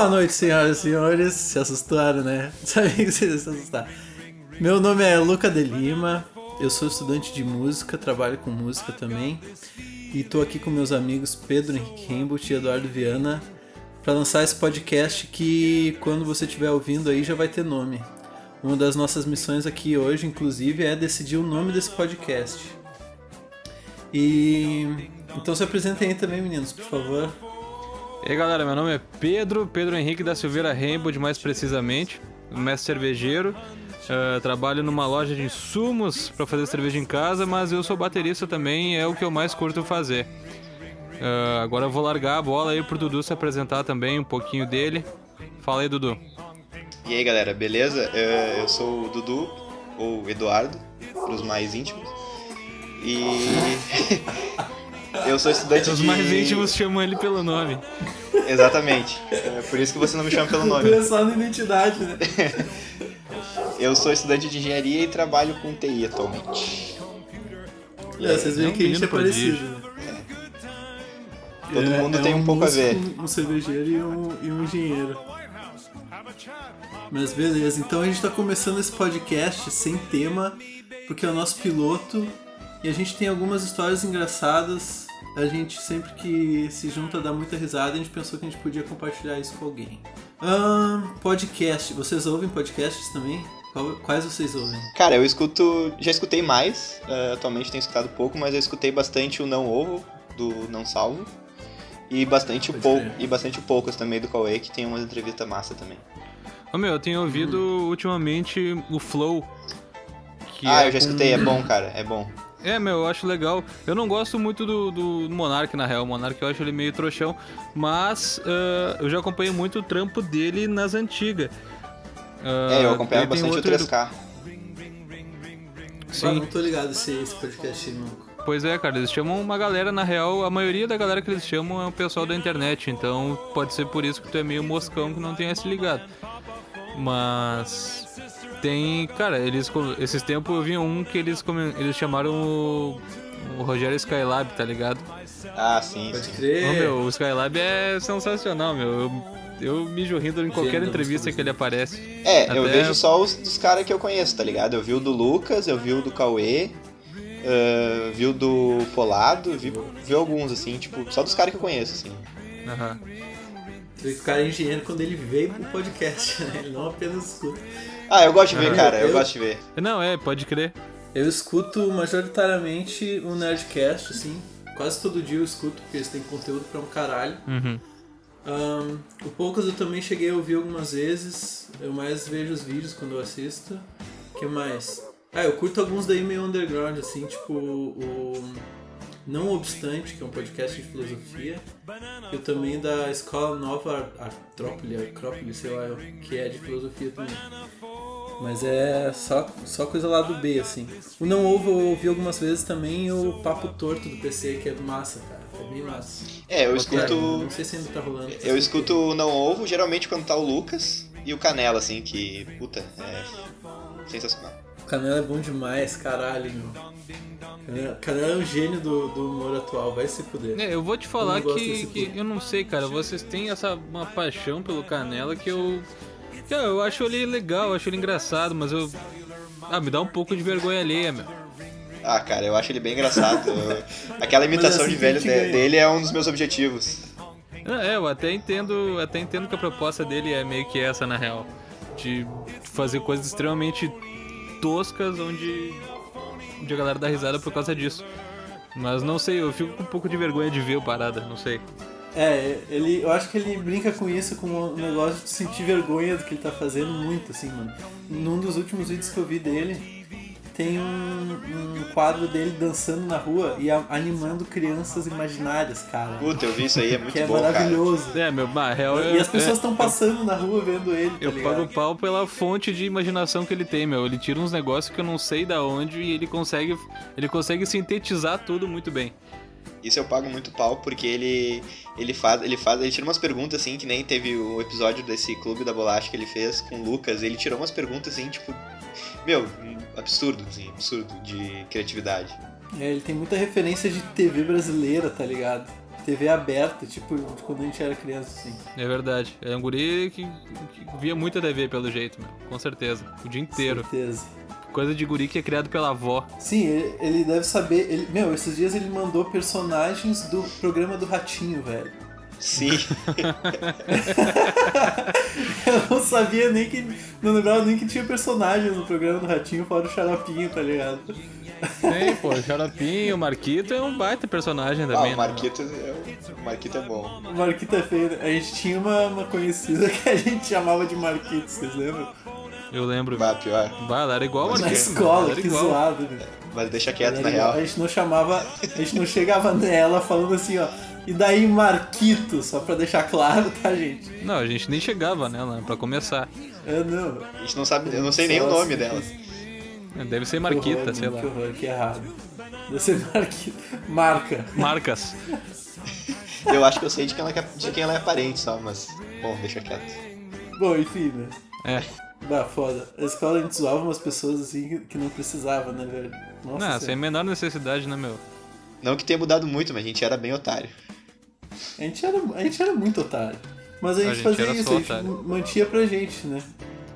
Boa noite, senhoras e senhores. Se assustaram, né? Sabia que vocês se assustaram. Meu nome é Luca de Lima. Eu sou estudante de música, trabalho com música também. E tô aqui com meus amigos Pedro Henrique Rembut e Eduardo Viana para lançar esse podcast que, quando você estiver ouvindo aí, já vai ter nome. Uma das nossas missões aqui hoje, inclusive, é decidir o nome desse podcast. E então se apresentem aí também, meninos, por favor. E aí galera, meu nome é Pedro, Pedro Henrique da Silveira Rainbow, mais precisamente, mestre cervejeiro. Uh, trabalho numa loja de insumos para fazer cerveja em casa, mas eu sou baterista também, é o que eu mais curto fazer. Uh, agora eu vou largar a bola aí pro Dudu se apresentar também, um pouquinho dele. Fala aí, Dudu. E aí galera, beleza? Eu sou o Dudu, ou Eduardo, pros mais íntimos. E eu sou estudante Os de... mais íntimos chamam ele pelo nome. Exatamente. É por isso que você não me chama pelo nome. Pensar na identidade, né? Eu sou estudante de engenharia e trabalho com TI atualmente. É, vocês veem É um que a gente é parecido. prodígio. né? Todo É- mundo é tem um pouco a ver. Um cervejeiro e um, e um engenheiro. Mas beleza, então a gente tá começando esse podcast sem tema, porque é o nosso piloto e a gente tem algumas histórias engraçadas. A gente sempre que se junta dá muita risada, a gente pensou que a gente podia compartilhar isso com alguém. Podcast, vocês ouvem podcasts também? Quais vocês ouvem? Cara, eu escuto. Já escutei mais, eh, atualmente tenho escutado pouco, mas eu escutei bastante o Não Ovo, do Não Salvo. E bastante o Pode pouco. E bastante o Poucas também do Cauê, que tem umas entrevistas massa também. Ô meu, eu tenho ouvido ultimamente o Flow. que ah, é eu já escutei, é bom, cara, é bom. É, meu, eu acho legal. Eu não gosto muito do, do Monark, na real. O Monark eu acho ele meio trouxão. Mas ah, eu já acompanhei muito o trampo dele nas antigas. Ah, É, eu acompanhava tem bastante outro- o 3K. Ah, Sim, não tô ligado esse, esse podcast não. pois é, cara. Eles chamam uma galera, na real, a maioria da galera que eles chamam é o pessoal da internet. Então pode ser por isso que tu é meio moscão que não tenha se ligado. Mas. Tem. Cara, eles. Esses tempos eu vi um que eles, eles chamaram o. O Rogério Skylab, tá ligado? Ah, sim, Pode crer. meu, o Skylab é sensacional, meu. Eu, eu mijo rindo em qualquer entrevista que ele aparece. É, eu Até- vejo só os dos caras que eu conheço, tá ligado? Eu vi o do Lucas, eu vi o do Cauê, ah, vi o do Folado, vi, vi alguns, assim, tipo, só dos caras que eu conheço, assim. Aham. O cara é engenheiro quando ele veio pro podcast, né? Ele não apenas escuta. Ah, eu gosto de ver, Ah, cara, eu, eu- gosto de ver. Não, é, pode crer. Eu escuto majoritariamente o Nerdcast, assim. Quase todo dia eu escuto, porque eles têm conteúdo pra um caralho. Uhum. Ahn, o Poucas eu também cheguei a ouvir algumas vezes. Eu mais vejo os vídeos quando eu assisto. O que mais? Ah, eu curto alguns daí meio underground, assim, tipo o Não Obstante, que é um podcast de filosofia. E também da Escola Nova Artrópole, Acrópole, sei lá, que é de filosofia também. Mas é só, só coisa lá do B, assim. O Não Ovo eu ouvi algumas vezes também e o Papo Torto do PC, que é massa, cara. É bem massa. É, eu Cara, escuto. Não sei se ainda tá rolando. Eu escuto o Não Ovo, geralmente quando tá o Lucas e o Canela, assim, que, puta, é sensacional. O Canela é bom demais, caralho, meu. Canela- Canela é um gênio do, do humor atual, vai se fuder. É, eu vou te falar que, que eu não sei, cara. Vocês têm essa uma paixão pelo Canela que eu. que eu acho ele legal, eu acho ele engraçado, mas eu. Ah, me dá um pouco de vergonha alheia, meu. Ah, cara, eu acho ele bem engraçado. Aquela imitação assim de velho de- dele é um dos meus objetivos. Ah, É, eu até entendo, até entendo que a proposta dele é meio que essa na real, de fazer coisas extremamente toscas onde, onde a galera dá risada por causa disso. Mas não sei, eu fico com um pouco de vergonha de ver o parada, não sei. É, ele, eu acho que ele brinca com isso, com o negócio de sentir vergonha do que ele tá fazendo muito, assim, mano. Num dos últimos vídeos que eu vi dele, tem um, um quadro dele dançando na rua e a- animando crianças imaginárias, cara. Puta, eu vi isso aí, é muito que é bom, cara. maravilhoso. É, meu, bah, real, E eu- as pessoas é, estão passando na rua vendo ele, tá Eu ligado? pago pau pela fonte de imaginação que ele tem, meu. Ele tira uns negócios que eu não sei da onde e ele consegue, ele consegue sintetizar tudo muito bem. Isso eu pago muito pau porque ele ele faz, ele faz, ele tira umas perguntas assim, que nem teve o episódio desse clube da bolacha que ele fez com o Lucas, ele tirou umas perguntas assim, tipo, meu, absurdo, assim, absurdo de criatividade. É, ele tem muita referência de TV brasileira, tá ligado? TV aberta, tipo, quando a gente era criança, assim. É verdade. É um guri que, que via muita TV pelo jeito, meu. Com certeza. O dia inteiro. Certeza. Coisa de guri que é criado pela avó. Sim, ele, ele deve saber. Ele, meu, esses dias ele mandou personagens do programa do Ratinho, velho. Sim. Eu não sabia nem que. Não lembrava nem que tinha personagens no programa do Ratinho fora o Xaropinho, tá ligado? Tem, pô, o Xaropinho, o Marquito é um baita personagem Ah, também. o né? Marquito é, o Marquito é bom. O Marquito é feio. né? A gente tinha uma, uma conhecida que a gente chamava de Marquito, vocês lembram? Eu lembro. Bah, pior. Bah, ela era igual Na Marquito. meu. escola, que igual. zoado, né? Mas deixa quieto, Era na igual. real. A gente não chamava. A gente não chegava nela falando assim, ó. E daí Marquito, só pra deixar claro, tá, gente? Não, a gente nem chegava nela, né, pra começar. É, não. A gente não sabe, eu não sei nem Só o nome assim, dela. Deve ser Que Marquita, horror, sei lá. Que horror, que errado. Deve ser Marquito. Marca. Marcas. Eu acho que eu sei de quem ela, é- de quem ela é parente só, mas. Bom, deixa quieto. Bom, enfim, né? É. Bah, foda. A escola a gente zoava umas pessoas assim que- não precisava, né, velho? Nossa Não, sem menor necessidade, né, meu? Não que tenha mudado muito, mas a gente era bem otário. A, gente era, a gente era muito otário. Mas a gente, gente fazia isso, a gente otário. mantia pra gente, né?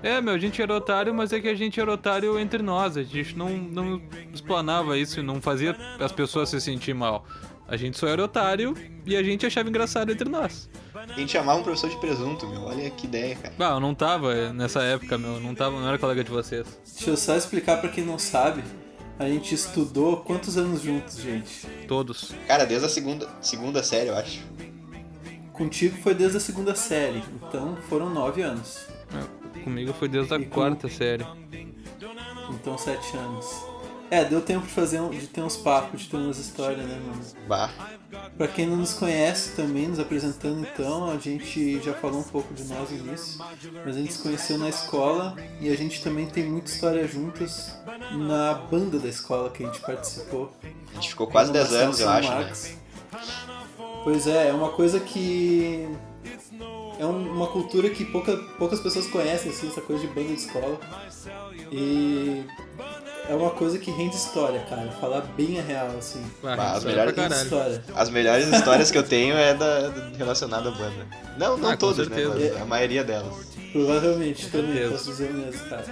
É, meu, a gente era otário, mas é que a gente era otário entre nós. A gente não, não explanava isso e não fazia as pessoas se sentir mal. A gente só era otário e a gente achava engraçado entre nós. A gente chamava um professor de presunto, meu. Olha que ideia, cara. Bah, eu não tava nessa época, meu. Não tava, não era colega de vocês. Deixa eu só explicar pra quem não sabe. A gente estudou quantos anos juntos, gente? Todos. Cara, desde a segunda, segunda série, eu acho. Contigo foi desde a segunda série, então foram nove anos. É, Comigo foi desde a E com- quarta série. Então sete anos. É, deu tempo de fazer um- de ter uns papos, de ter umas histórias, né, mano? Bah. Pra quem não nos conhece também, nos apresentando então, a gente já falou um pouco de nós no início, mas a gente se conheceu na escola e a gente também tem muita história juntas na banda da escola que a gente participou. A gente ficou quase no 10 Marcelo anos, eu acho, né? Marcos. Pois é, é uma coisa que. É um- uma cultura que pouca, poucas pessoas conhecem, assim, essa coisa de banda de escola. E é uma coisa que rende história, cara. Falar bem a real, assim. Ah, as melhores-. As melhores histórias que eu tenho é da, relacionada à banda. Não, não Ah, todas, né? Mas a maioria delas. Provavelmente também, posso dizer mesmo, cara.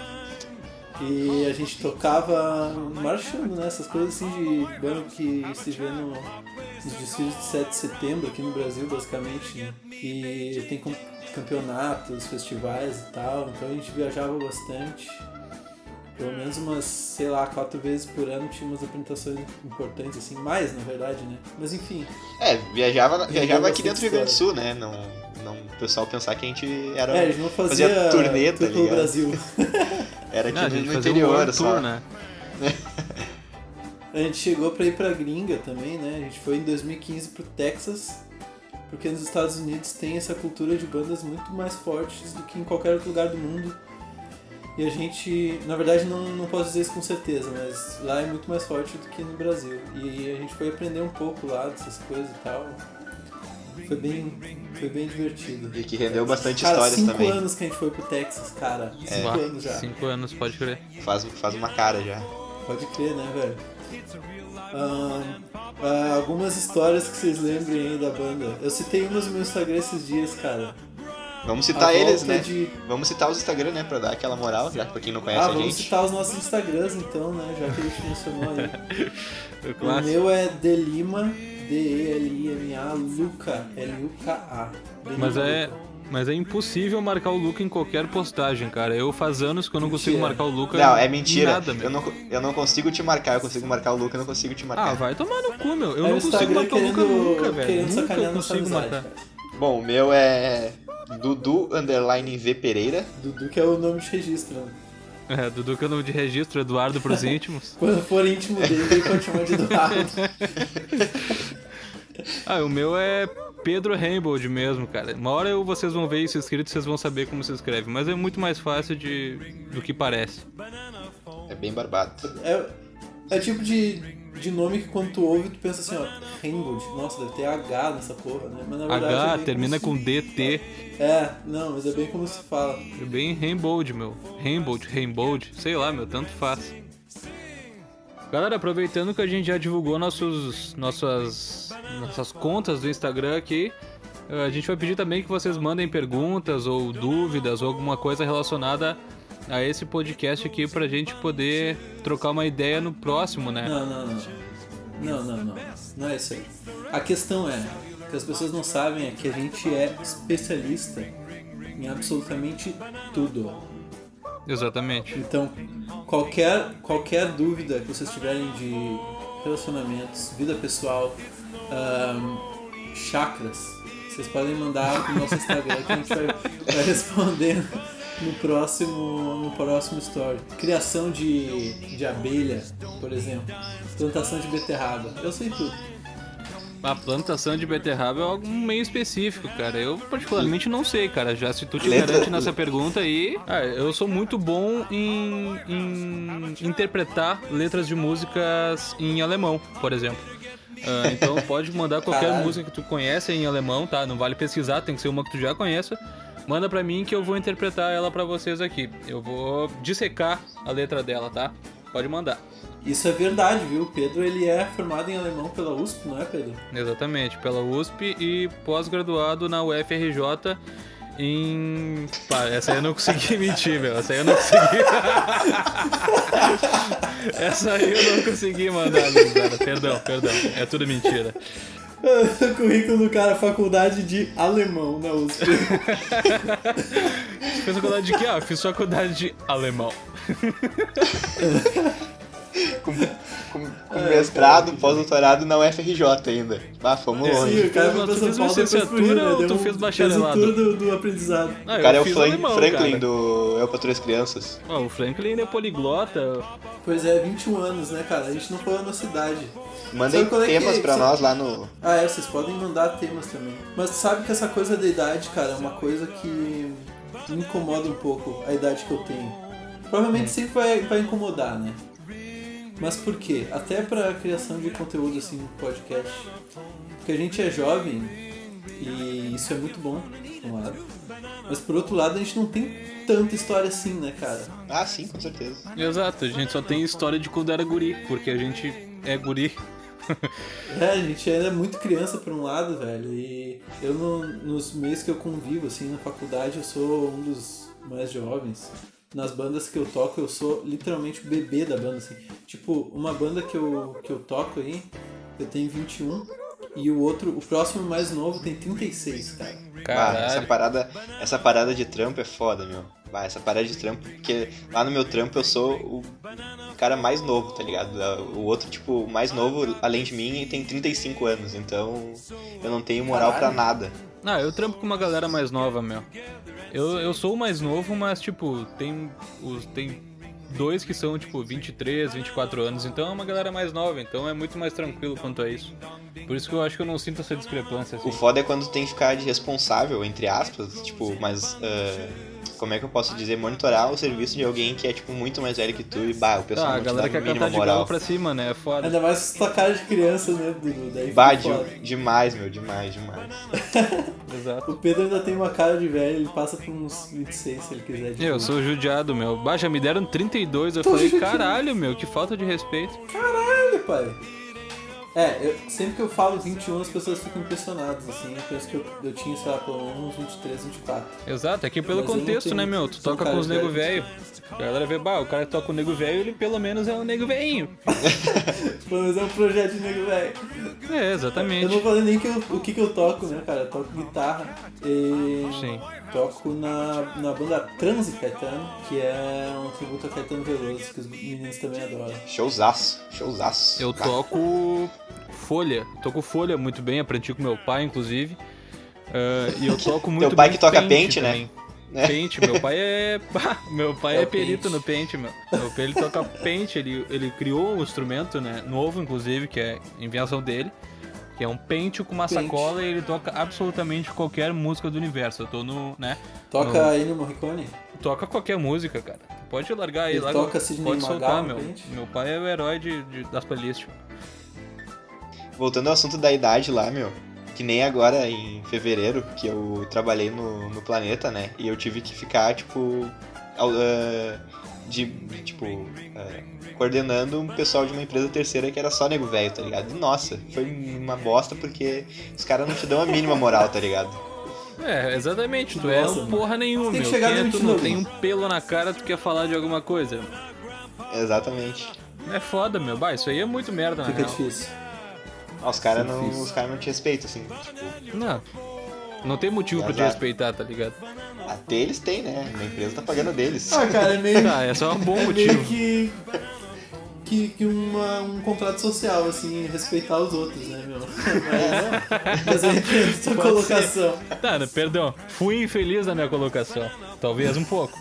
E a gente tocava marchando, né? Essas coisas assim de banda que se vê no, nos desfiles de 7 de setembro aqui no Brasil, basicamente. né? E tem com- campeonatos, festivais e tal, então a gente viajava bastante. Pelo menos umas, sei lá, quatro vezes por ano tinha umas apresentações importantes, assim, mais na verdade, né? Mas enfim, É, viajava, viajava aqui dentro do Rio Grande do Sul, né? Não, não o pessoal pensar que a gente era, é, a gente não fazia, fazia turnê, tá ligado? Brasil. era Não, a tipo gente no fazia um interior World só. Tour, né? A gente chegou pra ir pra gringa também, né? A gente foi em 2015 pro Texas, porque nos Estados Unidos tem essa cultura de bandas muito mais fortes do que em qualquer outro lugar do mundo. E a gente, na verdade, não, não posso dizer isso com certeza, mas lá é muito mais forte do que no Brasil. E a gente foi aprender um pouco lá dessas coisas e tal. Foi bem, foi bem divertido. E que rendeu bastante Cara, histórias cinco também. É. anos que a gente foi pro Texas, cara. Cinco Bah, anos já. Cinco anos, pode crer. Faz, faz uma cara já. Pode crer, né, velho? Ahn, ah, algumas histórias que vocês lembrem aí da banda. Eu citei umas no meu Instagram esses dias, cara. Vamos citar eles, volta né? de- Vamos citar os Instagram, né? Pra dar aquela moral, já que pra quem não conhece Ah, a vamos gente. citar os nossos Instagrams então, né? Já que a gente mencionou aí. O meu é Delima, D-E-L-I-M-A, Luca, L-U-K-A. Mas é, mas é impossível marcar o Luca em qualquer postagem, cara. Eu faz anos que eu não consigo Mentira. marcar o Luca Não, é mentira. nada, eu, não, eu não consigo te marcar, eu consigo marcar o Luca, eu não consigo te marcar. Ah, vai tomar no cu, meu. Eu É não consigo Instagram marcar o Luca nunca, velho. Nunca consigo marcar. Bom, o meu é Dudu Underline V Pereira. Dudu que é o nome de registro, né? É, Dudu que é o nome de registro, Eduardo pros íntimos. Quando for íntimo dele, ele pode chamar de Eduardo. Ah, o meu é Pedro Rainbow mesmo, cara. Uma hora eu, vocês vão ver isso escrito vocês vão saber como se escreve. Mas é muito mais fácil de, do que parece. É bem barbado. É, é tipo de, de nome que quando tu ouve, tu pensa assim, ó, Rainbow. Nossa, deve ter H nessa porra, né? Mas na verdade. é H bem termina com se- DT. É, não, mas é bem como se fala. É bem Rainbow, meu. Rainbow, Rainbow, sei lá, meu, tanto faz. Galera, aproveitando que a gente já divulgou nossos, nossas, nossas contas do Instagram aqui, eh, a gente vai pedir também que vocês mandem perguntas ou dúvidas ou alguma coisa relacionada a esse podcast aqui pra gente poder trocar uma ideia no próximo, né? Não, não, não. Não, não, não. Não é isso aí. A questão é que as pessoas não sabem é que a gente é especialista em absolutamente tudo. Exatamente. Então, qualquer, qualquer dúvida que vocês tiverem de relacionamentos, vida pessoal, ahn, chakras, vocês podem mandar pro nosso Instagram que a gente vai, vai responder no próximo, no próximo story. Criação de, de abelha, por exemplo. Plantação de beterraba. Eu sei tudo. A plantação de beterraba é algo meio específico, cara. Eu particularmente não sei, cara. Já se tu te garante nessa pergunta aí. Ah, eu sou muito bom em, em interpretar letras de músicas em alemão, por exemplo. Ah, então pode mandar qualquer Caralho. música que tu conhece em alemão, tá? Não vale pesquisar, tem que ser uma que tu já conheça. Manda pra mim que eu vou interpretar ela pra vocês aqui. Eu vou dissecar a letra dela, tá? Pode mandar. Isso é verdade, viu? O Pedro ele é formado em alemão pela USP, não é, Pedro? Exatamente, pela USP e pós-graduado na UFRJ em. Pá, essa aí eu não consegui mentir, meu. Essa aí eu não consegui. essa aí eu não consegui mandar, gurizada. Perdão, perdão. É tudo mentira. currículo do cara, faculdade de alemão na USP. Fiz faculdade de quê? Ah, fiz faculdade de alemão. Com, com- com É, mestrado, pós-doutorado na UFRJ ainda. Ah, fomos É, longe. Sim, o cara Tu foi pra fez São uma Paulo depois né? ou tu um- fez Fez bacharelado? o tour do, do aprendizado. Ah, O cara é o Fran- alemão, Franklin cara. do Eu Patrulho as Crianças. Ó, o Franklin é poliglota. Pois é, 21 anos, né, cara? A gente não falou na cidade. Mandem Sabe qual é que temas pra Sabe- nós lá no. Ah, é, vocês podem mandar temas também. Mas tu sabe que essa coisa da idade, cara, é uma coisa que me incomoda um pouco, a idade que eu tenho. Provavelmente sempre vai, vai incomodar, né? Mas por quê? Até pra criação de conteúdo, assim, no podcast. Porque a gente é jovem e isso é muito bom, por um lado. Mas por outro lado, a gente não tem tanta história assim, né, cara? Ah, sim, com certeza. Exato, a gente só tem história de quando era guri, porque a gente é guri. É, a gente ainda é muito criança por um lado, velho. E eu no- nos meios que eu convivo, assim, na faculdade, eu sou um dos mais jovens. Nas bandas que eu toco, eu sou literalmente o bebê da banda, assim. Tipo, uma banda que eu, que eu toco aí, eu tenho 21. E o outro, o próximo mais novo tem 36, cara. Ah, essa Caralho. parada, essa parada de trampo é foda, meu. Bah, essa parada de trampo, porque lá no meu trampo eu sou o cara mais novo, tá ligado? O outro, tipo, mais novo, além de mim, tem 35 anos, então eu não tenho moral pra Caralho. nada. Ah, eu trampo com uma galera mais nova, meu. Eu, eu sou o mais novo, mas, tipo, tem, os, tem dois que são, tipo, 23, 24 anos, então é uma galera mais nova, então é muito mais tranquilo quanto a isso. Por isso que eu acho que eu não sinto essa discrepância, assim. O foda é quando tem que ficar de responsável, entre aspas, tipo, mas. ah, como é que eu posso dizer? Monitorar o serviço de alguém que é, tipo, muito mais velho que tu e, bah, o pessoal Ah, a não te galera dá quer a mínima cantar de moral. galo pra cima, né? É foda. Ainda mais com tua cara de criança, né, Dudu? Daí Bah, de- demais, meu, demais, demais. Exato. O Pedro ainda tem uma cara de velho, ele passa por uns 26 se ele quiser. de Eu sou judiado, meu. Bah, já me deram 32, eu Tô falei, judiado. caralho, meu, que falta de respeito. Caralho, pai. É, eu- sempre que eu falo 21, as pessoas ficam impressionadas, assim. Eu penso que eu, eu tinha, sei lá, pelo menos uns 23, 24. Exato, é que pelo Mas eu contexto, tenho- né, meu? Tu toca com os nego velho. A galera vê, bah, o cara que toca com o nego velho, ele pelo menos é um nego velhinho. Pelo menos é um projeto de nego velho. É, Eu exatamente. não falei nem que eu- o que, que eu toco, né, cara? Eu toco guitarra e Sim. Toco na, na banda Transi Caetano, que é um tributo a Caetano Veloso, que os meninos também adoram. Showzaço, showzaço. Eu Cara, toco folha. Toco folha muito bem, aprendi com meu pai, inclusive. Ah, e eu toco muito pai bem que toca pente, né? né? Pente, meu pai é. Meu pai É é, perito pente. no pente, meu. Meu pai ele toca pente, ele, ele criou um instrumento, né? Novo, inclusive, que é invenção dele. Que é um pente com uma Pente. sacola e ele toca absolutamente qualquer música do universo. Eu tô no. né? Toca Não. aí no Morricone? Toca qualquer música, cara. Pode largar aí, Ele larga- toca Sidney Pode Magal soltar, no meu. pente? Meu pai é o herói de, de- das playlists. Voltando ao assunto da idade lá, meu. Que nem agora em fevereiro, que eu trabalhei no, no planeta, né? E eu tive que ficar, tipo, ah, de, tipo, ah, coordenando um pessoal de uma empresa terceira que era só nego velho, tá ligado? E nossa, foi uma bosta porque os caras não te dão a mínima moral, tá ligado? É, exatamente. Tu Nossa, é um mano. porra nenhuma, Tem que meu. chegar Quem é tu não tem um pelo na cara, tu quer falar de alguma coisa. Exatamente. É foda, meu. Bah, isso aí é muito merda, na Fica real. difícil. Ah, os caras não, os cara não te respeitam, assim. Tipo, Não. Não tem motivo pra te respeitar, tá ligado? até eles têm, né? A empresa tá pagando deles. Ah, cara, é meio. Ah, é só um bom é motivo. meio que. Que, que uma, um contrato social, assim, respeitar os outros, né, meu? Mas, mas eu entendo sua Pode colocação. Tá, né, perdão. Fui infeliz na minha colocação. Talvez um pouco.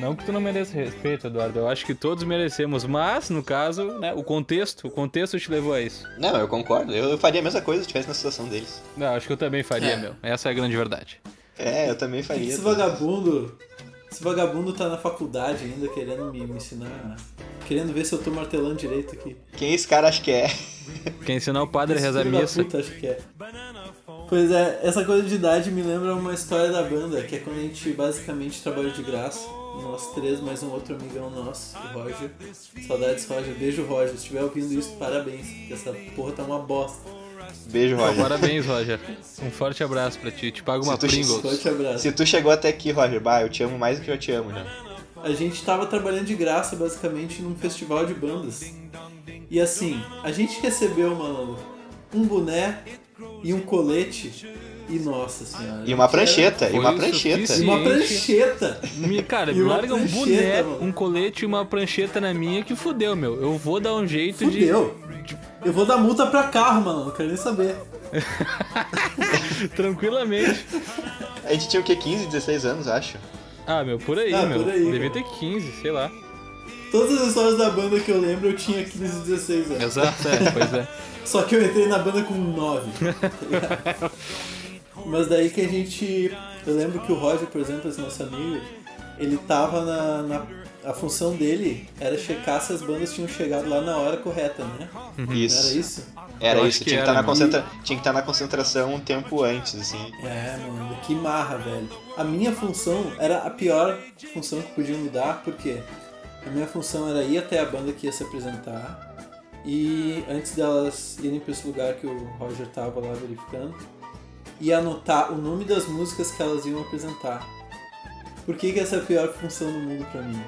Não que tu não mereça respeito, Eduardo. Eu acho que todos merecemos, mas, no caso, né, o contexto, o contexto te levou a isso. Não, eu concordo. Eu, eu faria a mesma coisa se estivesse na situação deles. Não, acho que eu também faria, É. meu. Essa é a grande verdade. É, eu também faria. Esse vagabundo. Esse vagabundo tá na faculdade ainda querendo me, me ensinar. Querendo ver se eu tô martelando direito aqui. Quem esse cara acha que é? Quer ensinar o padre a rezar missa? puta, acho que é. Pois é, essa coisa de idade me lembra uma história da banda, que é quando a gente basicamente trabalha de graça. Nós três, mais um outro amigão nosso, o Roger. Saudades, Roger. Beijo, Roger. Se estiver ouvindo isso, parabéns. Porque essa porra tá uma bosta. Beijo, Então, Roger. parabéns, Roger. Um forte abraço pra ti. Te pago uma Pringles. Forte abraço. Se tu chegou até aqui, Roger, bah, eu te amo mais do que eu te amo, né? A gente tava trabalhando de graça, basicamente, num festival de bandas. E assim, a gente recebeu, malandro, um boné e um colete. E nossa senhora. E uma prancheta, e uma prancheta. E uma prancheta. Me, cara, E me uma larga um boné, mano. um colete e uma prancheta na minha que fudeu, meu. Eu vou dar um jeito Fudeu. Eu vou dar multa pra carro, mano. Não quero nem saber. de. Tranquilamente. A gente tinha o quê? 15, 16 anos, acho. Ah, meu, por aí, Ah, meu. por aí, Devia ter 15, sei lá. Todas as histórias da banda que eu lembro, eu tinha 15, 16 anos. Exato, é, pois é. Só que eu entrei na banda com 9. Mas daí que a gente. Eu lembro que o Roger, por exemplo, esse nosso amigo, ele tava na. na- a função dele era checar se as bandas tinham chegado lá na hora correta, né? Uhum. Isso. era isso? Era isso, que tinha que, era, estar na né? concentra... tinha que estar na concentração um tempo antes, assim. É, mano, que marra, velho. A minha função era a pior função que podiam me dar, porque a minha função era ir até a banda que ia se apresentar e antes delas irem para esse lugar que o Roger tava lá verificando e anotar o nome das músicas que elas iam apresentar. Por que, que essa é a pior função do mundo pra mim?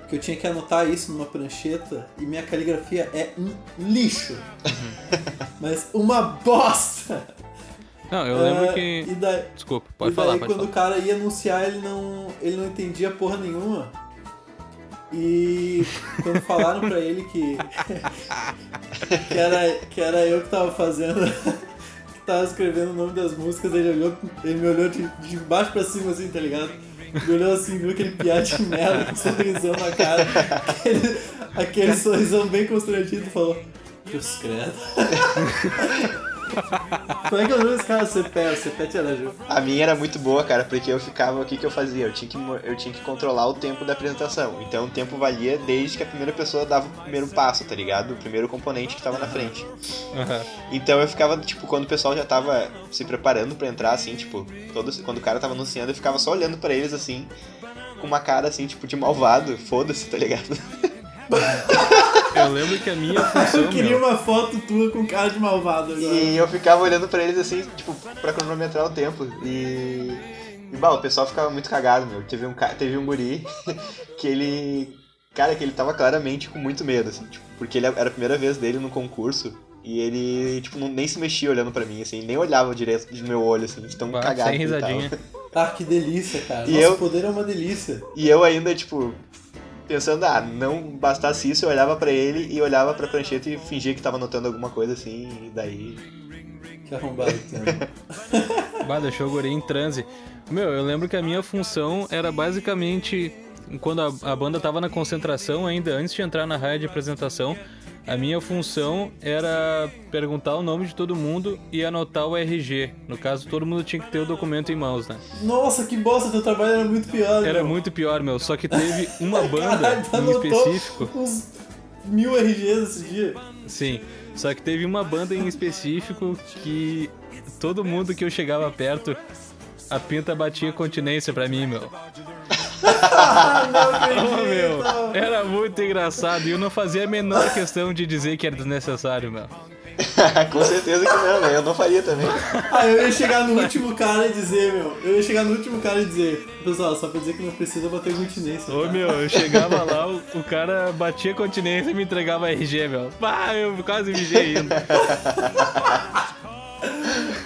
Porque eu tinha que anotar isso numa prancheta e minha caligrafia é um lixo. Mas uma bosta! Não, eu lembro É, que. E daí, Desculpa, pode e daí, falar, pode quando falar. o cara ia anunciar, ele não, ele não entendia porra nenhuma. E quando falaram pra ele que, que, era, que era eu que tava fazendo, tava escrevendo o nome das músicas, ele, olhou, ele me olhou de, de baixo pra cima assim, tá ligado? Me olhou assim, viu aquele piá de merda com um sorrisão na cara, aquele, aquele sorrisão bem constrangido falou, Deus credo. Como é que é o nome desse cara? Cepé, o Cepé te Araju. A minha era muito boa, cara, porque eu ficava, o que que eu fazia? Eu tinha que, eu tinha que controlar o tempo da apresentação. Então o tempo valia desde que a primeira pessoa dava o primeiro passo, tá ligado? O primeiro componente que tava na frente. Aham. Então eu ficava, tipo, quando o pessoal já tava se preparando pra entrar, assim, tipo, todo, quando o cara tava anunciando, eu ficava só olhando pra eles, assim, com uma cara, assim, tipo, de malvado, foda-se, tá ligado? Eu lembro que a minha função. Eu queria meu, uma foto tua com cara de malvado agora. E eu ficava olhando pra eles, assim, tipo, pra cronometrar o tempo. E. E, bah, o pessoal ficava muito cagado, meu. Teve um, teve um guri que ele. Cara, que ele tava claramente com muito medo, assim, tipo, porque ele era a primeira vez dele no concurso. E ele, tipo, não, nem se mexia olhando pra mim, assim, nem olhava direto no meu olho, assim, de tão bah, cagado sem que ele tava. risadinha. Ah, que delícia, cara. E Nossa, eu- o poder é uma delícia. E eu ainda, tipo, pensando, ah, não bastasse isso, eu olhava pra ele e olhava pra prancheta e fingia que tava anotando alguma coisa assim, e daí. Que arrombado que. Bah, deixou o guri em transe. Meu, eu lembro que a minha função era basicamente. Quando a, a banda tava na concentração ainda, antes de entrar na raia de apresentação, a minha função era perguntar o nome de todo mundo e anotar o RG. No caso, todo mundo tinha que ter o documento em mãos, né? Nossa, que bosta, teu trabalho era muito pior. Era meu. muito pior, meu. Só que teve uma banda Caralho, em específico. uns mil RGs esse dia. Sim. Só que teve uma banda em específico que todo mundo que eu chegava perto, a pinta batia continência pra mim, meu. Não muito engraçado e eu não fazia a menor questão de dizer que era desnecessário, meu. Com certeza que não, né? Eu não faria também. Ah, eu ia chegar no último cara e dizer, meu. Eu ia chegar no último cara e dizer, pessoal, só pra dizer que não precisa bater continência. Ô tá? meu, eu chegava lá, o, o cara batia continência e me entregava RG, meu. Pá, eu quase mijei ainda.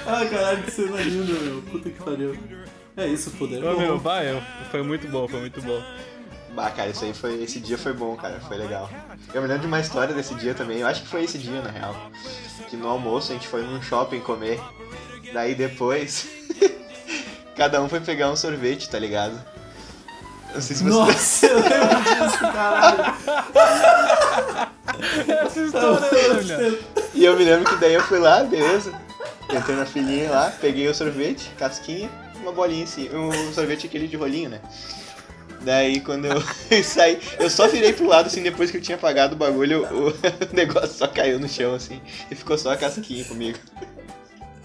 Ah, caralho, que cena linda, meu. Puta que pariu. É isso, poder. Ô meu, eu- foi muito bom, foi muito bom. Bah, cara, isso aí foi. Esse dia foi bom, cara. Foi legal. Eu me lembro de uma história desse dia também. Eu acho que foi esse dia, na real. Que no almoço a gente foi num shopping comer. Daí depois. cada um foi pegar um sorvete, tá ligado? Não sei se você. Nossa, eu lembro disso, caralho. Essa história, olha. E eu me lembro que daí eu fui lá, beleza. Entrei na filinha lá, peguei o sorvete, casquinha, uma bolinha em cima. Um sorvete aquele de rolinho, né? Daí quando eu saí, eu só virei pro lado assim, depois que eu tinha apagado o bagulho, o, o negócio só caiu no chão assim. E ficou só a casquinha comigo.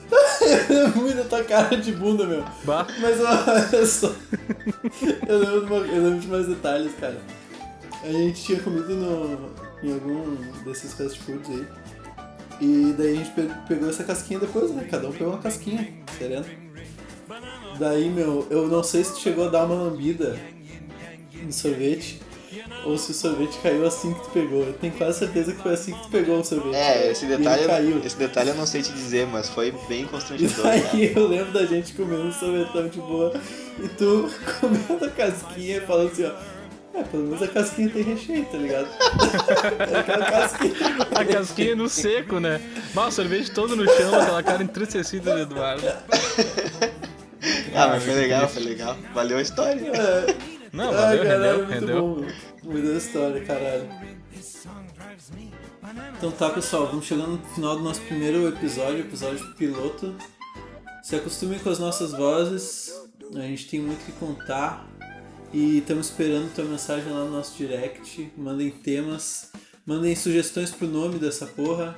Muito a tua cara de bunda, meu. Bah. Mas olha só. Eu lembro, de uma- eu lembro de mais detalhes, cara. A gente tinha comido no, em algum desses fast foods aí. E daí a gente pe- pegou essa casquinha depois, né? Cada um pegou uma casquinha, sereno. Daí, meu, eu não sei se tu chegou a dar uma lambida no sorvete. Ou se o sorvete caiu assim que tu pegou. Eu tenho quase certeza que foi assim que tu pegou o sorvete. É, esse E detalhe, caiu. esse detalhe eu não sei te dizer, mas foi bem E constrangedor, cara. daí eu lembro da gente comendo um sorvetão de boa e tu comendo a casquinha e falando assim, ó. É, pelo menos a casquinha tem recheio, tá ligado? É aquela casquinha. A casquinha no seco, né? Bah, o sorvete todo no chão, aquela cara entristecida do Eduardo. Ah, mas foi legal, foi legal. Valeu a história. É. Não, Ai, valeu, caralho, rendeu, muito rendeu. bom, meu. Muita história, caralho. Então tá, pessoal, vamos chegando no final do nosso primeiro episódio, episódio piloto. Se acostumem com as nossas vozes, a gente tem muito que contar. E estamos esperando tua mensagem lá no nosso direct. Mandem temas, mandem sugestões pro nome dessa porra.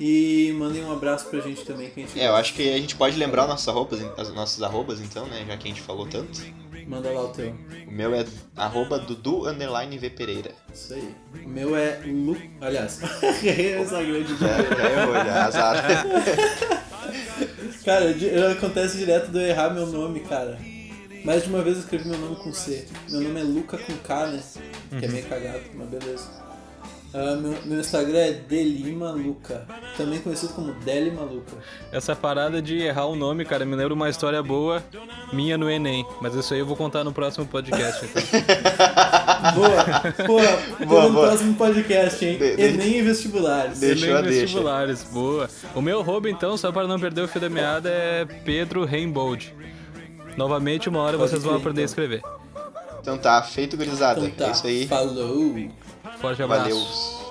E mandem um abraço pra gente também, que a gente É, eu acho que a gente pode lembrar as nossas roupas, as nossas arrobas então, né? Já que a gente falou tanto. manda lá o teu. O meu é arroba Dudu underline V Pereira. Isso aí. O meu é Lu. Aliás, essa grande Já, já errou, já, azar. Cara, acontece direto de eu errar meu nome, cara. Mais de uma vez eu escrevi meu nome com C. Meu nome é Luca com K, né? Que é meio cagado, mas beleza. Ah, meu, meu Instagram é Delimaluca, também conhecido como Deli Maluca. Essa parada de errar o nome, cara, me lembra uma história boa minha no Enem. Mas isso aí eu vou contar no próximo podcast. Então. Boa, boa, Boa, no boa. próximo podcast, hein? De- de- Enem e vestibulares. Deixa- Deixou a Enem deixa. vestibulares, boa. O meu roubo, então, só para não perder o fio da meada, é Pedro Rainbold. Novamente, uma hora Pode vocês vão aprender a então. escrever. Então tá, feito gurizada. Então tá, É isso aí. falou. Forte abraço. Valeu.